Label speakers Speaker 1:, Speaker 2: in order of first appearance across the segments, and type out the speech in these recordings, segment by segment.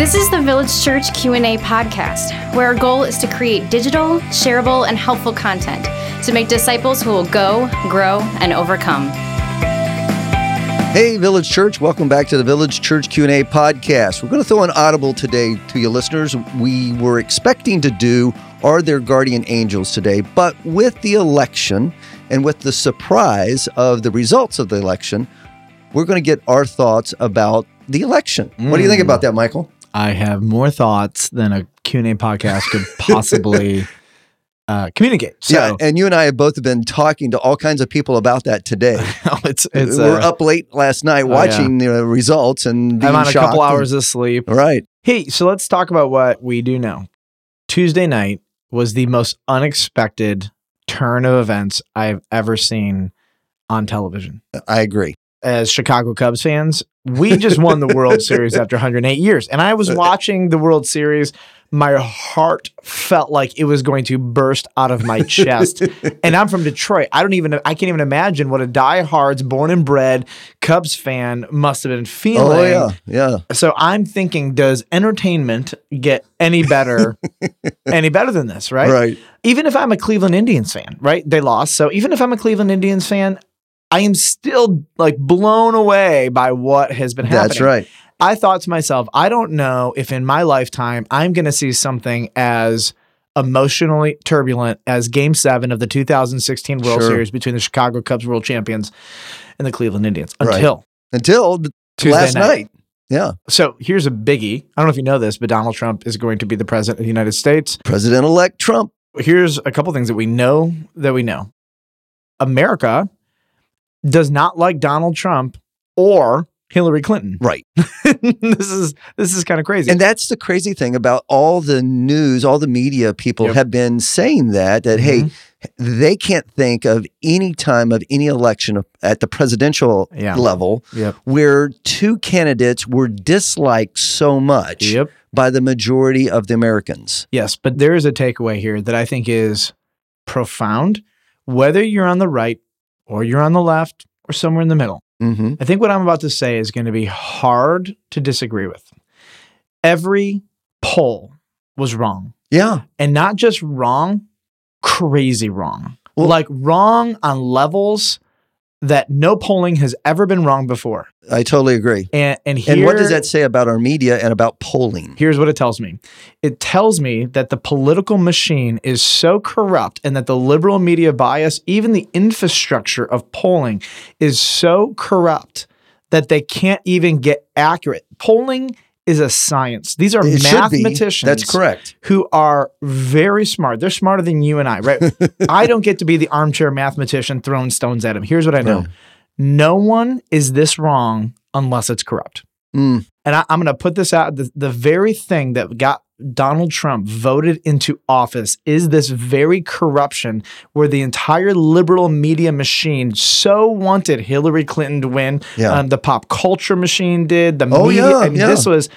Speaker 1: This is the Village Church Q&A podcast, where our goal is to create digital, shareable, and helpful content to make disciples who will go, grow, and overcome.
Speaker 2: Hey, Village Church, welcome back to the Village Church Q&A podcast. We're going to throw an audible today to you listeners. We were expecting to do Are There Guardian Angels today, but with the election and with the surprise of the results of the election, we're going to get our thoughts about the election. What do you think hmm. about that, Michael?
Speaker 3: I have more thoughts than a Q&A podcast could possibly uh, communicate. So
Speaker 2: yeah, and you and I have both been talking to all kinds of people about that today.
Speaker 3: it's it's
Speaker 2: We're
Speaker 3: uh,
Speaker 2: up late last night watching the results and
Speaker 3: I'm on a couple
Speaker 2: and-
Speaker 3: hours of sleep.
Speaker 2: Right.
Speaker 3: Hey, so let's talk about what we do know. Tuesday night was the most unexpected turn of events I've ever seen on television.
Speaker 2: I agree.
Speaker 3: As Chicago Cubs fans, we just won the World Series after 108 years. And I was watching the World Series. My heart felt like it was going to burst out of my chest. and I'm from Detroit. I don't even I can't even imagine what a diehards born and bred Cubs fan must have been feeling.
Speaker 2: Oh yeah, yeah.
Speaker 3: So I'm thinking, does entertainment get any better, any better than this, right?
Speaker 2: Right.
Speaker 3: Even if I'm a Cleveland Indians fan, right? They lost. So even if I'm a Cleveland Indians fan, I am still like blown away by what has been happening.
Speaker 2: That's right.
Speaker 3: I thought to myself, I don't know if in my lifetime I'm going to see something as emotionally turbulent as game seven of the 2016 World
Speaker 2: Sure.
Speaker 3: Series between the Chicago Cubs world champions and the Cleveland Indians
Speaker 2: Right.
Speaker 3: until
Speaker 2: Until th-
Speaker 3: Tuesday
Speaker 2: last
Speaker 3: night.
Speaker 2: night. Yeah.
Speaker 3: So here's a biggie. I don't know if you know this, but Donald Trump is going to be the president of the United States.
Speaker 2: President elect Trump.
Speaker 3: Here's a couple things that we know that we know. America does not like Donald Trump or Hillary Clinton.
Speaker 2: Right.
Speaker 3: this is this is kind of crazy.
Speaker 2: And that's the crazy thing about all the news, all the media people
Speaker 3: Yep.
Speaker 2: have been saying that, that, hey,
Speaker 3: Mhm.
Speaker 2: they can't think of any time of any election at the presidential
Speaker 3: Yeah.
Speaker 2: level
Speaker 3: Yep.
Speaker 2: where two candidates were disliked so much
Speaker 3: Yep.
Speaker 2: by the majority of the Americans.
Speaker 3: Yes, but there is a takeaway here that I think is profound. Whether you're on the right or you're on the left or somewhere in the middle,
Speaker 2: hmm
Speaker 3: I think what I'm about to say is going to be hard to disagree with. Every poll was wrong,
Speaker 2: Yeah.
Speaker 3: and not just wrong, crazy wrong.
Speaker 2: Well-
Speaker 3: like wrong on levels that no polling has ever been wrong before.
Speaker 2: I totally agree.
Speaker 3: And and here,
Speaker 2: And what does that say about our media and about polling?
Speaker 3: Here's what it tells me. It tells me that the political machine is so corrupt and that the liberal media bias, even the infrastructure of polling, is so corrupt that they can't even get accurate. Polling is a science. These are
Speaker 2: It
Speaker 3: mathematicians
Speaker 2: That's correct.
Speaker 3: who are very smart. They're smarter than you and I, right? I don't get to be the armchair mathematician throwing stones at him. Here's what I know.
Speaker 2: Right.
Speaker 3: No one is this wrong unless it's corrupt
Speaker 2: Mm,
Speaker 3: and I, I'm going to put this out the, the very thing that got Donald Trump voted into office is this very corruption where the entire liberal media machine so wanted Hillary Clinton to win.
Speaker 2: Yeah.
Speaker 3: Um, the pop culture machine did. The
Speaker 2: Oh,
Speaker 3: media.
Speaker 2: yeah,
Speaker 3: I mean,
Speaker 2: yeah.
Speaker 3: this was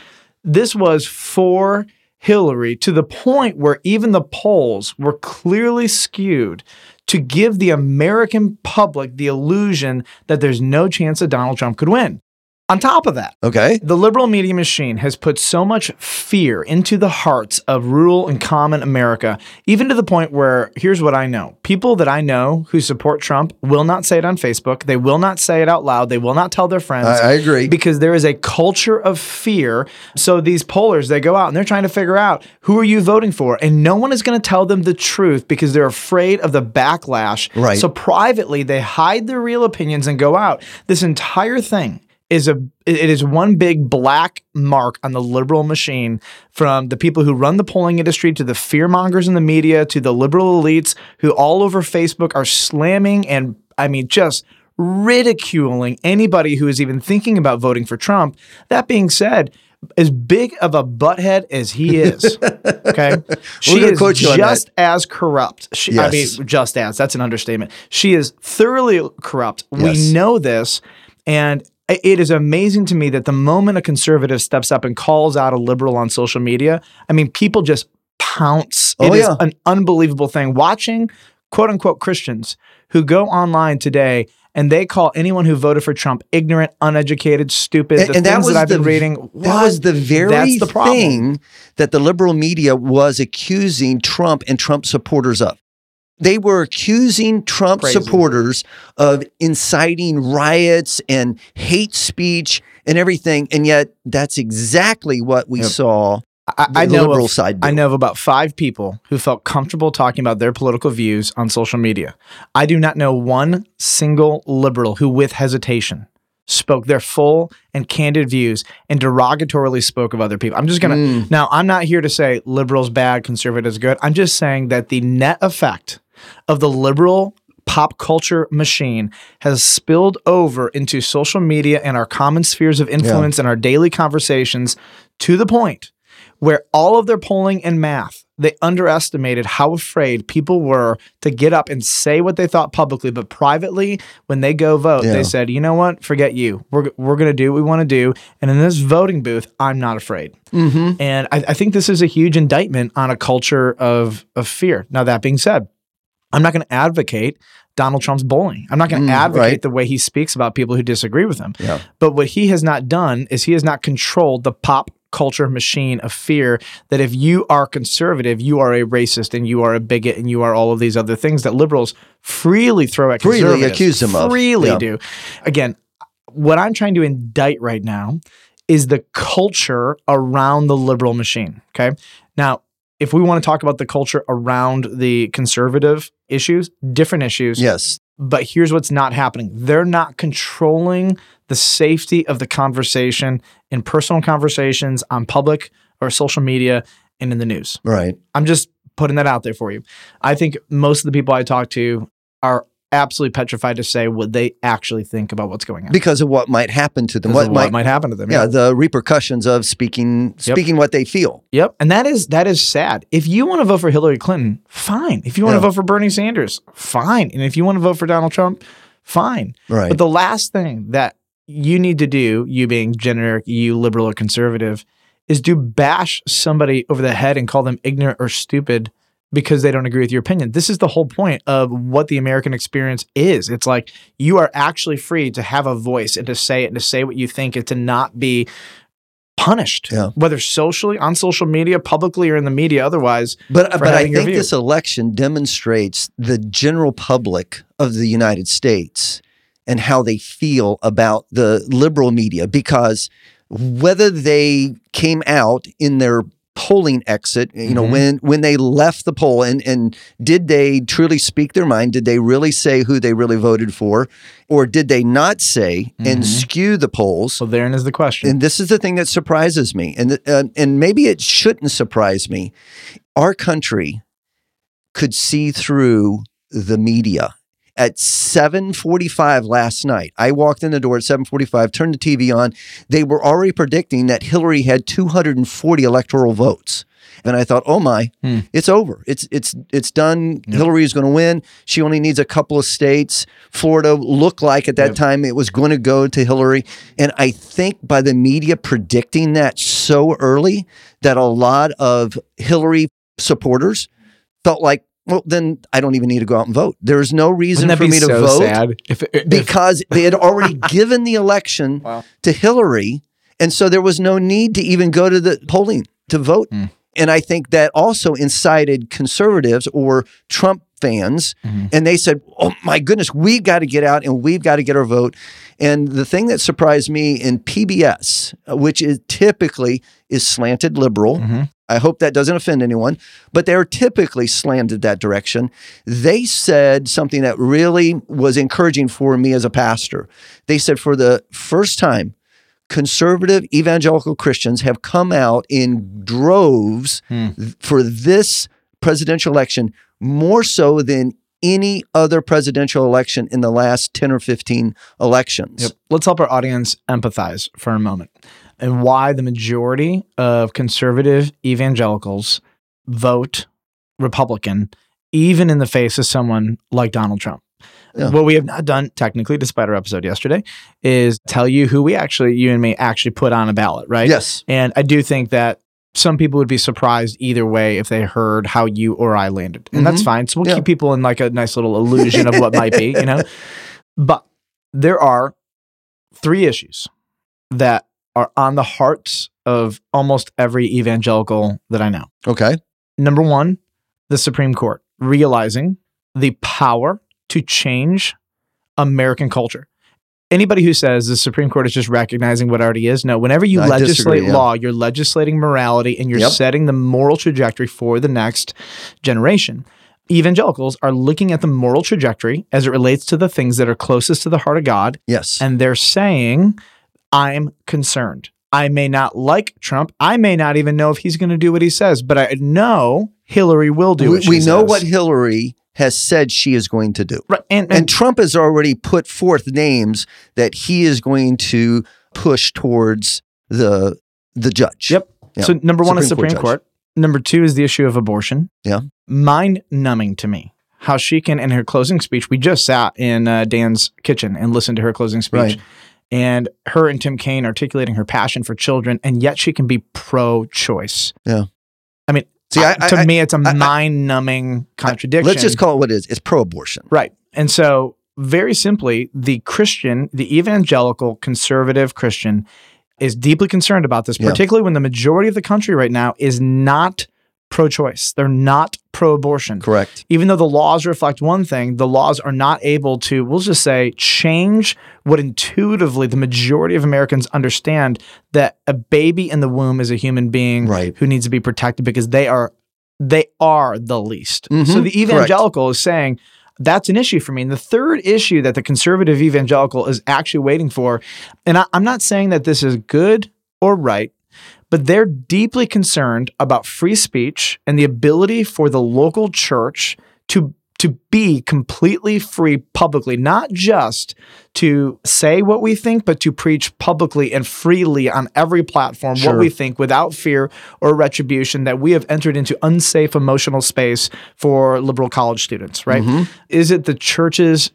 Speaker 3: this was for Hillary to the point where even the polls were clearly skewed to give the American public the illusion that there's no chance that Donald Trump could win. On top of that,
Speaker 2: okay.
Speaker 3: the liberal media machine has put so much fear into the hearts of rural and common America, even to the point where here's what I know people that I know who support Trump will not say it on Facebook. They will not say it out loud. They will not tell their friends.
Speaker 2: I, I agree.
Speaker 3: because there is a culture of fear. So these pollers, they go out and they're trying to figure out who are you voting for, and no one is going to tell them the truth because they're afraid of the backlash.
Speaker 2: Right.
Speaker 3: So privately, they hide their real opinions and go out. This entire thing is a it is one big black mark on the liberal machine from the people who run the polling industry to the fear mongers in the media to the liberal elites who all over Facebook are slamming and I mean just ridiculing anybody who is even thinking about voting for Trump. That being said, as big of a butthead as he is, okay, she is just as corrupt. She, I
Speaker 2: Yes.
Speaker 3: mean, just as that's an understatement. She is thoroughly corrupt.
Speaker 2: Yes.
Speaker 3: We know this, and i- it is amazing to me that the moment a conservative steps up and calls out a liberal on social media, I mean, people just pounce.
Speaker 2: Oh,
Speaker 3: It is
Speaker 2: yeah.
Speaker 3: an unbelievable thing. Watching quote unquote Christians who go online today and they call anyone who voted for Trump ignorant, uneducated, stupid.
Speaker 2: And,
Speaker 3: the
Speaker 2: and that was
Speaker 3: that I've
Speaker 2: the,
Speaker 3: been reading.
Speaker 2: That was the very
Speaker 3: That's the problem.
Speaker 2: thing that the liberal media was accusing Trump and Trump supporters of. They were accusing Trump
Speaker 3: Crazy.
Speaker 2: supporters of inciting riots and hate speech and everything, and yet that's exactly what we
Speaker 3: Yep.
Speaker 2: saw.
Speaker 3: I, I know
Speaker 2: liberal
Speaker 3: of,
Speaker 2: side do.
Speaker 3: I know of about five people who felt comfortable talking about their political views on social media. I do not know one single liberal who, with hesitation, spoke their full and candid views and derogatorily spoke of other people. I'm just gonna
Speaker 2: Mm.
Speaker 3: now. I'm not here to say liberals bad, conservatives good. I'm just saying that the net effect of the liberal pop culture machine has spilled over into social media and our common spheres of influence and our daily conversations to the point where all of their polling and math, they underestimated how afraid people were to get up and say what they thought publicly, but privately, when they go vote,
Speaker 2: Yeah.
Speaker 3: they said, "You know what? Forget you. We're we're going to do what we want to do." And in this voting booth, I'm not afraid.
Speaker 2: Mm-hmm.
Speaker 3: And I, I think this is a huge indictment on a culture of of fear. Now that being said, I'm not going to advocate Donald Trump's bullying. I'm not going to
Speaker 2: Mm,
Speaker 3: advocate
Speaker 2: right.
Speaker 3: the way he speaks about people who disagree with him.
Speaker 2: Yeah.
Speaker 3: But what he has not done is he has not controlled the pop culture machine of fear that if you are conservative, you are a racist and you are a bigot and you are all of these other things that liberals freely throw at
Speaker 2: Freely
Speaker 3: conservatives.
Speaker 2: Freely accuse them of.
Speaker 3: Freely
Speaker 2: Yeah.
Speaker 3: do. Again, what I'm trying to indict right now is the culture around the liberal machine. Okay. Now, if we want to talk about the culture around the conservative issues, different issues,
Speaker 2: Yes.
Speaker 3: but here's what's not happening they're not controlling the safety of the conversation in personal conversations on public or social media and in the news.
Speaker 2: Right.
Speaker 3: I'm just putting that out there for you. I think most of the people I talk to are absolutely petrified to say what they actually think about what's going on.
Speaker 2: Because of what might happen to them. What,
Speaker 3: what
Speaker 2: might,
Speaker 3: might happen to them.
Speaker 2: yeah, the repercussions of speaking
Speaker 3: Yep.
Speaker 2: speaking what they feel.
Speaker 3: Yep. And that is that is sad. If you want to vote for Hillary Clinton, fine. If you want
Speaker 2: Yeah.
Speaker 3: to vote for Bernie Sanders, fine. And if you want to vote for Donald Trump, fine.
Speaker 2: Right.
Speaker 3: But the last thing that you need to do, you being generic, you liberal or conservative, is to bash somebody over the head and call them ignorant or stupid because they don't agree with your opinion. This is the whole point of what the American experience is. It's like you are actually free to have a voice and to say it and to say what you think and to not be punished,
Speaker 2: Yeah.
Speaker 3: whether socially, on social media, publicly, or in the media otherwise.
Speaker 2: But but I think this election demonstrates the general public of the United States and how they feel about the liberal media because whether they came out in their polling exit you know
Speaker 3: Mhm.
Speaker 2: when when they left the poll and and did they truly speak their mind did they really say who they really voted for or did they not say and
Speaker 3: Mhm.
Speaker 2: skew the polls
Speaker 3: So therein is the question.
Speaker 2: and this is the thing that surprises me, and uh, and maybe it shouldn't surprise me. Our country could see through the media. At 7:45 last night, I walked in the door at 7:45, turned the TV on. They were already predicting that Hillary had 240 electoral votes. And I thought, "Oh my,
Speaker 3: Hmm.
Speaker 2: it's over. It's it's it's done. Hillary is going to win. She only needs a couple of states. Florida looked like at that
Speaker 3: Yep.
Speaker 2: time it was going to go to Hillary. And I think by the media predicting that so early that a lot of Hillary supporters felt like, well, then I don't even need to go out and vote. There's no reason for
Speaker 3: be
Speaker 2: me to vote
Speaker 3: sad? If, if,
Speaker 2: because they had already given the election
Speaker 3: Wow.
Speaker 2: to Hillary. And so there was no need to even go to the polling to vote.
Speaker 3: Hmm.
Speaker 2: And I think that also incited conservatives or Trump fans.
Speaker 3: Mhm.
Speaker 2: And they said, oh my goodness, we've got to get out and we've got to get our vote. And the thing that surprised me in PBS, which is typically is slanted liberal,
Speaker 3: Mhm.
Speaker 2: I hope that doesn't offend anyone, but they're typically slanted that direction. They said something that really was encouraging for me as a pastor. They said, for the first time, conservative evangelical Christians have come out in droves
Speaker 3: Hmm.
Speaker 2: for this presidential election, more so than any other presidential election in the last 10 or 15 elections.
Speaker 3: Yep. Let's help our audience empathize for a moment and why the majority of conservative evangelicals vote Republican, even in the face of someone like Donald Trump.
Speaker 2: Yeah.
Speaker 3: What we have not done, technically, despite our episode yesterday, is tell you who we actually, you and me, actually put on a ballot, right?
Speaker 2: Yes.
Speaker 3: And I do think that some people would be surprised either way if they heard how you or I landed. And that's
Speaker 2: Mhm.
Speaker 3: fine. So we'll
Speaker 2: Yeah.
Speaker 3: keep people in like a nice little illusion of what might be, you know? But there are three issues that are on the hearts of almost every evangelical that I know.
Speaker 2: Okay.
Speaker 3: Number one, the Supreme Court realizing the power to change American culture. Anybody who says the Supreme Court is just recognizing what already is, no, whenever you
Speaker 2: I
Speaker 3: legislate
Speaker 2: disagree, yeah.
Speaker 3: law, you're legislating morality and you're
Speaker 2: Yep.
Speaker 3: setting the moral trajectory for the next generation. Evangelicals are looking at the moral trajectory as it relates to the things that are closest to the heart of God
Speaker 2: Yes.
Speaker 3: and they're saying, I'm concerned. I may not like Trump. I may not even know if he's going to do what he says, but I know Hillary will do
Speaker 2: we
Speaker 3: what she
Speaker 2: we know
Speaker 3: says.
Speaker 2: what Hillary has said she is going to do.
Speaker 3: Right. And,
Speaker 2: And
Speaker 3: and,
Speaker 2: Trump has already put forth names that he is going to push towards the the judge.
Speaker 3: Yep.
Speaker 2: Yeah.
Speaker 3: so number one is
Speaker 2: Supreme Court
Speaker 3: Court. Number two is the issue of abortion.
Speaker 2: Yeah.
Speaker 3: Mind numbing to me how she can, in her closing speech, we just sat in uh, Dan's kitchen and listened to her closing speech.
Speaker 2: Right.
Speaker 3: And her and Tim Kaine articulating her passion for children, and yet she can be pro choice.
Speaker 2: Yeah.
Speaker 3: I mean,
Speaker 2: See, I,
Speaker 3: to
Speaker 2: I-
Speaker 3: me, it's a mind numbing contradiction.
Speaker 2: let's just call it what it is. It's pro-abortion.
Speaker 3: Right. And so, very simply, the Christian, the evangelical conservative Christian, is deeply concerned about this,
Speaker 2: Yeah.
Speaker 3: particularly when the majority of the country right now is not pro choice. They're not pro abortion.
Speaker 2: Correct.
Speaker 3: Even though the laws reflect one thing, the laws are not able to, we'll just say, change what intuitively the majority of Americans understand that a baby in the womb is a human being
Speaker 2: Right.
Speaker 3: who needs to be protected because they are they are the least.
Speaker 2: Mhm,
Speaker 3: So the
Speaker 2: correct.
Speaker 3: evangelical is saying that's an issue for me. And the third issue that the conservative evangelical is actually waiting for, and I, I'm not saying that this is good or right, but they're deeply concerned about free speech and the ability for the local church to to be completely free publicly, not just to say what we think, but to preach publicly and freely on every platform
Speaker 2: Sure.
Speaker 3: what we think without fear or retribution that we have entered into unsafe emotional space for liberal college students, right?
Speaker 2: Mhm.
Speaker 3: Is it the church's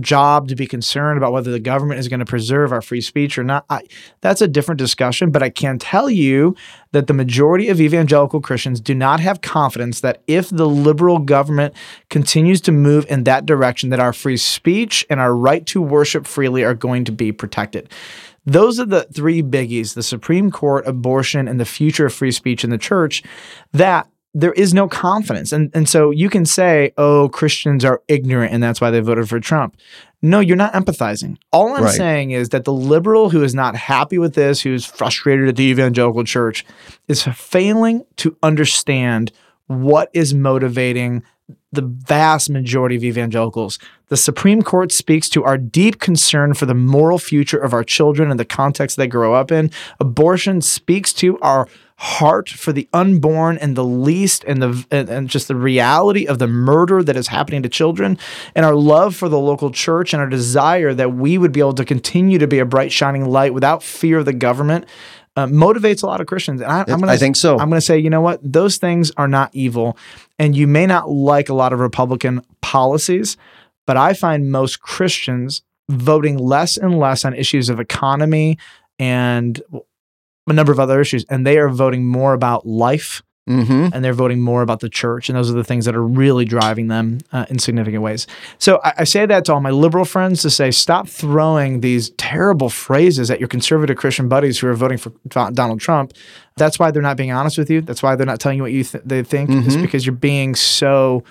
Speaker 3: job to be concerned about whether the government is going to preserve our free speech or not? I, that's a different discussion, but I can tell you that the majority of evangelical Christians do not have confidence that if the liberal government continues to move in that direction, that our free speech and our right to worship freely are going to be protected. Those are the three biggies the Supreme Court, abortion, and the future of free speech in the church that there is no confidence. And, and so you can say, oh, Christians are ignorant and that's why they voted for Trump. No, you're not empathizing. All I'm
Speaker 2: Right.
Speaker 3: saying is that the liberal who is not happy with this, who's frustrated at the evangelical church, is failing to understand what is motivating the vast majority of evangelicals. The Supreme Court speaks to our deep concern for the moral future of our children and the context they grow up in. Abortion speaks to our heart for the unborn and the least and the and, and just the reality of the murder that is happening to children and our love for the local church and our desire that we would be able to continue to be a bright shining light without fear of the government uh, motivates a lot of Christians. And I, I'm gonna,
Speaker 2: I think so.
Speaker 3: I'm going to say, you know what? Those things are not evil. And you may not like a lot of Republican policies, but I find most Christians voting less and less on issues of economy and a number of other issues. And they are voting more about life
Speaker 2: Mm-hmm.
Speaker 3: and they're voting more about the church. And those are the things that are really driving them uh, in significant ways. So I, I say that to all my liberal friends to say, stop throwing these terrible phrases at your conservative Christian buddies who are voting for Donald Trump. That's why they're not being honest with you. That's why they're not telling you what you th- they think. It's
Speaker 2: Mhm.
Speaker 3: because you're being so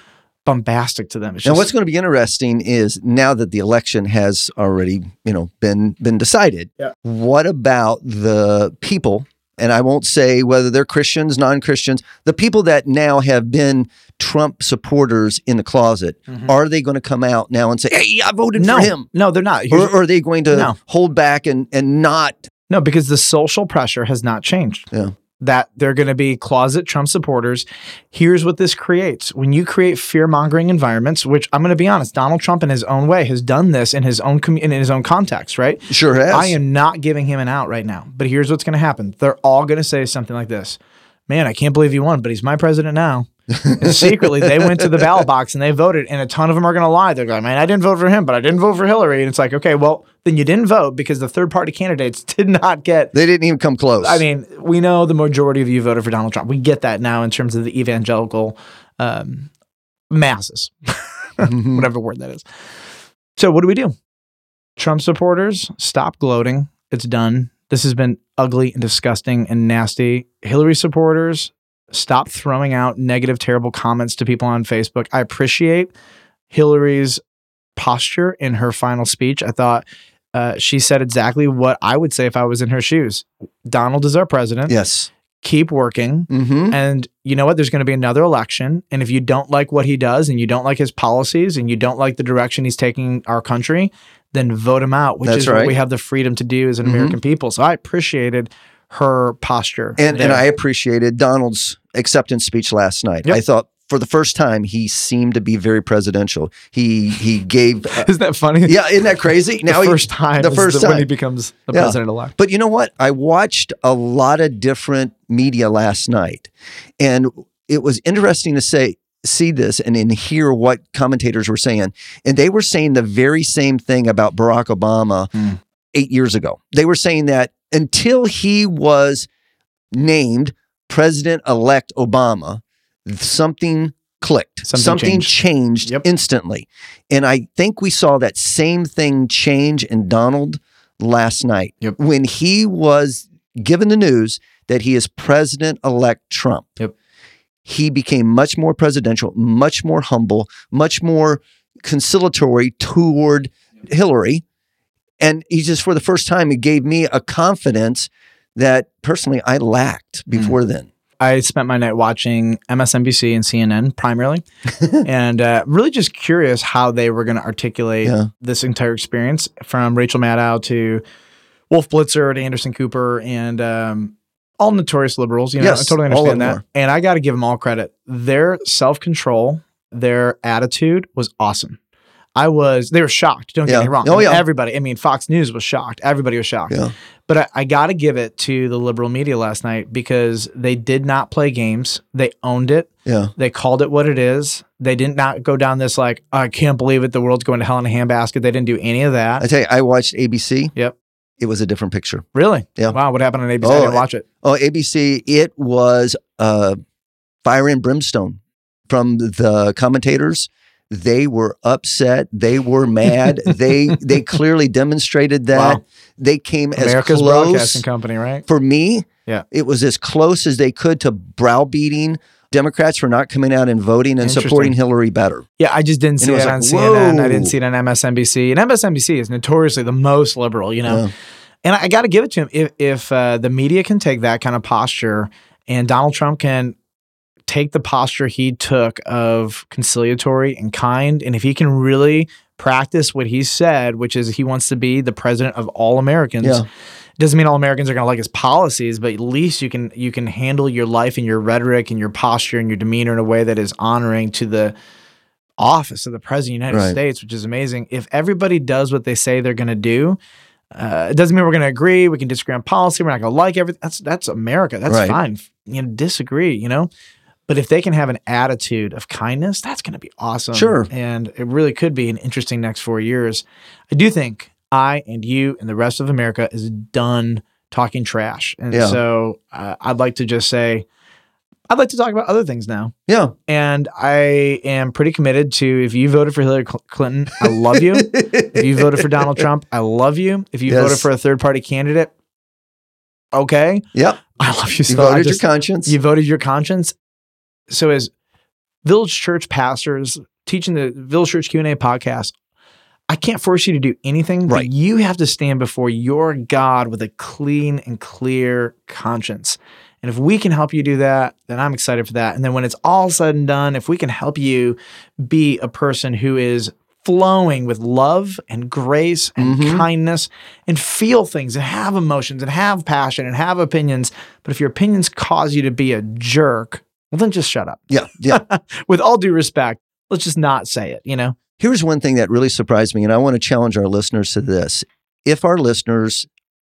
Speaker 3: bombastic to them. It's
Speaker 2: Now,
Speaker 3: just,
Speaker 2: what's going to be interesting is now that the election has already, you know, been been decided.
Speaker 3: Yeah.
Speaker 2: What about the people? And I won't say whether they're Christians, non-Christians. The people that now have been Trump supporters in the closet, are they going to come out now and say, "Hey, I voted
Speaker 3: Mm-hmm. no,
Speaker 2: for him,"
Speaker 3: no, they're not.
Speaker 2: Or, or are they going to
Speaker 3: No.
Speaker 2: hold back and and not?
Speaker 3: No, because the social pressure has not changed.
Speaker 2: Yeah.
Speaker 3: That they're going to be closet Trump supporters. Here's what this creates. When you create fear mongering environments, which I'm going to be honest, Donald Trump in his own way has done this in his own commu- in his own context, right?
Speaker 2: Sure has.
Speaker 3: I am not giving him an out right now. But here's what's going to happen. They're all going to say something like this. Man, I can't believe he won, but he's my president now. And secretly, they went to the ballot box and they voted, and a ton of them are going to lie. They're going, man, I didn't vote for him, but I didn't vote for Hillary. And it's like, okay, well, then you didn't vote because the third party candidates did not get
Speaker 2: They didn't even come close.
Speaker 3: I mean, we know the majority of you voted for Donald Trump. We get that now in terms of the evangelical um, masses,
Speaker 2: Mhm.
Speaker 3: whatever word that is. So, what do we do? Trump supporters, stop gloating. It's done. This has been ugly and disgusting and nasty. Hillary supporters, stop throwing out negative, terrible comments to people on Facebook. I appreciate Hillary's posture in her final speech. I thought uh, she said exactly what I would say if I was in her shoes. Donald is our president.
Speaker 2: Yes.
Speaker 3: Keep working.
Speaker 2: Mm-hmm.
Speaker 3: And you know what? There's going to be another election. And if you don't like what he does and you don't like his policies and you don't like the direction he's taking our country, then vote him out, which
Speaker 2: That's
Speaker 3: is what
Speaker 2: right.
Speaker 3: we have the freedom to do as an
Speaker 2: Mhm.
Speaker 3: American people. So I appreciated her posture.
Speaker 2: And and I appreciated Donald's acceptance speech last night.
Speaker 3: Yep.
Speaker 2: I thought for the first time he seemed to be very presidential. He he gave uh,
Speaker 3: Isn't that funny?
Speaker 2: yeah, isn't that crazy?
Speaker 3: Now the
Speaker 2: he-
Speaker 3: first time.
Speaker 2: the
Speaker 3: is
Speaker 2: first
Speaker 3: when he becomes the
Speaker 2: Yeah.
Speaker 3: president elect.
Speaker 2: But you know what? I watched a lot of different media last night, and it was interesting to say see this and, and hear what commentators were saying. And they were saying the very same thing about Barack Obama
Speaker 3: Hmm.
Speaker 2: eight years ago. They were saying that until he was named President elect Obama, something clicked.
Speaker 3: Something
Speaker 2: changed,
Speaker 3: changed. Yep.
Speaker 2: instantly. And I think we saw that same thing change in Donald last night
Speaker 3: Yep.
Speaker 2: when he was given the news that he is President elect Trump.
Speaker 3: Yep.
Speaker 2: He became much more presidential, much more humble, much more conciliatory toward Hillary. And he just, for the first time, it gave me a confidence that personally I lacked
Speaker 3: Mm.
Speaker 2: before then.
Speaker 3: I spent my night watching MSNBC and CNN primarily, and uh, really just curious how they were going to articulate
Speaker 2: Yeah.
Speaker 3: this entire experience from Rachel Maddow to Wolf Blitzer to Anderson Cooper and um, all notorious liberals. You know,
Speaker 2: Yes,
Speaker 3: I totally understand that.
Speaker 2: are.
Speaker 3: And I got to give them all credit. Their self control, their attitude was awesome. I was, they were shocked. Don't
Speaker 2: Yeah.
Speaker 3: get me wrong.
Speaker 2: Oh, yeah.
Speaker 3: Everybody, I mean, Fox News was shocked. Everybody was shocked.
Speaker 2: Yeah.
Speaker 3: But I, I got to give it to the liberal media last night because they did not play games. They owned it.
Speaker 2: Yeah.
Speaker 3: They called it what it is. They did not go down this like, I can't believe it. The world's going to hell in a handbasket. They didn't do any of that.
Speaker 2: I tell you, I watched ABC.
Speaker 3: Yep.
Speaker 2: It was a different picture.
Speaker 3: Really?
Speaker 2: Yeah.
Speaker 3: Wow. What happened on ABC? I
Speaker 2: Oh,
Speaker 3: didn't watch it.
Speaker 2: Oh, ABC, it was uh, fire and brimstone from the commentators. They were upset. They were mad. they they clearly demonstrated that.
Speaker 3: Wow.
Speaker 2: They came
Speaker 3: America's
Speaker 2: as close
Speaker 3: Broadcasting Company, right?
Speaker 2: for me.
Speaker 3: Yeah.
Speaker 2: it was as close as they could to browbeating Democrats for not coming out and voting and supporting Hillary better.
Speaker 3: Yeah, I just didn't
Speaker 2: And
Speaker 3: see
Speaker 2: it
Speaker 3: it,
Speaker 2: was
Speaker 3: on
Speaker 2: like,
Speaker 3: CNN. I didn't see it on MSNBC. And MSNBC is notoriously the most liberal, you know.
Speaker 2: Yeah.
Speaker 3: And I got to give it to him. If if uh, the media can take that kind of posture, and Donald Trump can take the posture he took of conciliatory and kind, and if he can really practice what he said, which is he wants to be the president of all Americans.
Speaker 2: Yeah.
Speaker 3: Doesn't mean all Americans are going to like his policies, but at least you can you can handle your life and your rhetoric and your posture and your demeanor in a way that is honoring to the office of the president of the United
Speaker 2: Right.
Speaker 3: States, which is amazing. If everybody does what they say they're going to do, uh, it doesn't mean we're going to agree. We can disagree on policy. We're not going to like everything. That's that's America. That's
Speaker 2: Right.
Speaker 3: fine. You know, disagree. You know, but if they can have an attitude of kindness, that's going to be awesome.
Speaker 2: Sure.
Speaker 3: and it really could be an interesting next four years. I do think I and you and the rest of America is done talking trash, and
Speaker 2: Yeah.
Speaker 3: so uh, I'd like to just say. I'd like to talk about other things now.
Speaker 2: Yeah.
Speaker 3: And I am pretty committed to if you voted for Hillary Clinton, I love you. if you voted for Donald Trump, I love you. If you
Speaker 2: Yes.
Speaker 3: voted for a third party candidate, okay.
Speaker 2: Yep.
Speaker 3: I love you
Speaker 2: You
Speaker 3: so I
Speaker 2: voted
Speaker 3: just-
Speaker 2: your conscience.
Speaker 3: You voted your conscience. So as village church pastors teaching the village church Q&A podcast, I can't force you to do anything, but
Speaker 2: Right.
Speaker 3: you have to stand before your God with a clean and clear conscience. And if we can help you do that, then I'm excited for that. And then when it's all said and done, if we can help you be a person who is flowing with love and grace and
Speaker 2: Mhm.
Speaker 3: kindness and feel things and have emotions and have passion and have opinions, but if your opinions cause you to be a jerk, well, then just shut up.
Speaker 2: yeah. Yeah.
Speaker 3: With all due respect, let's just not say it, you know?
Speaker 2: Here's one thing that really surprised me, and I want to challenge our listeners to this. If our listeners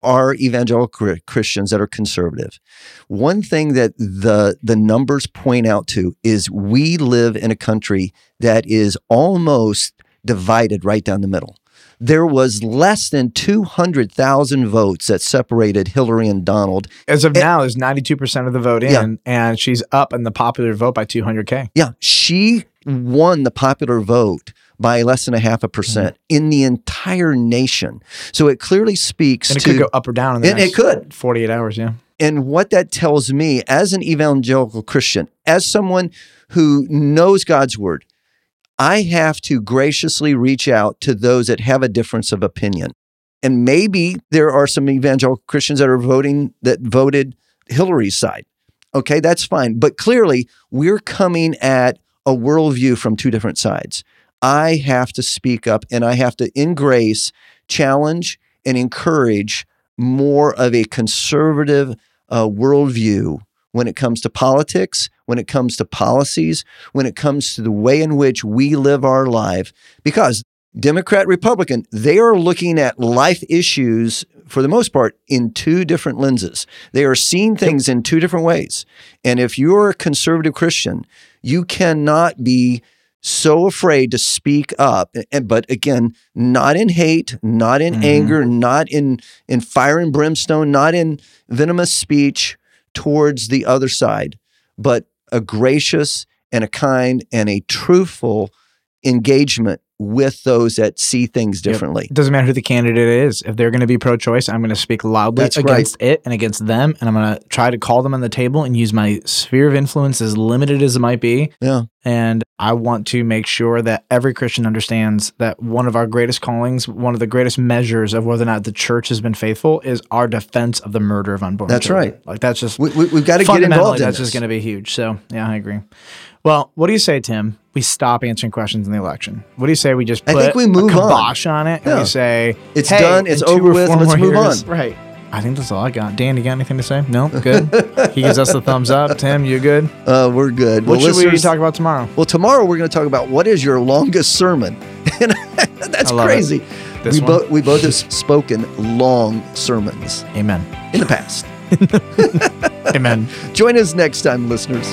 Speaker 2: are evangelical Christians that are conservative, one thing that the the numbers point out to is we live in a country that is almost divided right down the middle. There was less than 200,000 votes that separated Hillary and Donald.
Speaker 3: As of
Speaker 2: It-
Speaker 3: now, there's 92% of the vote in,
Speaker 2: Yeah.
Speaker 3: and she's up in the popular vote by 200K.
Speaker 2: Yeah, she won the popular vote by less than a half a percent mm-hmm. in the entire nation. So it clearly speaks
Speaker 3: And it
Speaker 2: to
Speaker 3: could go up or down in the
Speaker 2: And it could.
Speaker 3: 48 hours, yeah.
Speaker 2: and what that tells me as an evangelical Christian, as someone who knows God's word, I have to graciously reach out to those that have a difference of opinion. And maybe there are some evangelical Christians that are voting that voted Hillary's side. Okay, that's fine. But clearly, we're coming at a worldview from two different sides. I have to speak up and I have to, in grace, challenge and encourage more of a conservative uh, worldview when it comes to politics, when it comes to policies, when it comes to the way in which we live our life. Because Democrat, Republican, they are looking at life issues for the most part in two different lenses. They are seeing things in two different ways. And if you're a conservative Christian, you cannot be so afraid to speak up and but again not in hate not in
Speaker 3: Mhm.
Speaker 2: anger not in in fire and brimstone not in venomous speech towards the other side but a gracious and a kind and a truthful engagement with those that see things differently
Speaker 3: It doesn't matter who the candidate is. If they're going to be pro choice, I'm going to speak loudly
Speaker 2: That's right.
Speaker 3: against it and against them. And I'm going to try to call them on the table and use my sphere of influence as limited as it might be.
Speaker 2: yeah
Speaker 3: And I want to make sure that every Christian understands that one of our greatest callings, one of the greatest measures of whether or not the church has been faithful is our defense of the murder of unborn
Speaker 2: That's
Speaker 3: children.
Speaker 2: right.
Speaker 3: Like that's just
Speaker 2: we, we, we've got to get involved in that.
Speaker 3: that's
Speaker 2: this
Speaker 3: just going to be huge. So yeah, I agree. Well, what do you say, Tim? We stop answering questions in the election. What do you say we just
Speaker 2: I think we move
Speaker 3: a
Speaker 2: on.
Speaker 3: kibosh on, it and
Speaker 2: Yeah.
Speaker 3: we say
Speaker 2: It's
Speaker 3: "Hey,
Speaker 2: done, it's over with, let's move
Speaker 3: years-
Speaker 2: on.
Speaker 3: Right. I think that's all I got. Dan, you got anything to say? No, good. he gives us the thumbs up. Tim, you good?
Speaker 2: uh, we're good
Speaker 3: What
Speaker 2: well,
Speaker 3: should we talk about tomorrow?
Speaker 2: well tomorrow we're going to talk about what is your longest sermon and that's
Speaker 3: I love it.
Speaker 2: crazy we, both we both have spoken long sermons
Speaker 3: Amen.
Speaker 2: in the past
Speaker 3: Amen.
Speaker 2: join us next time listeners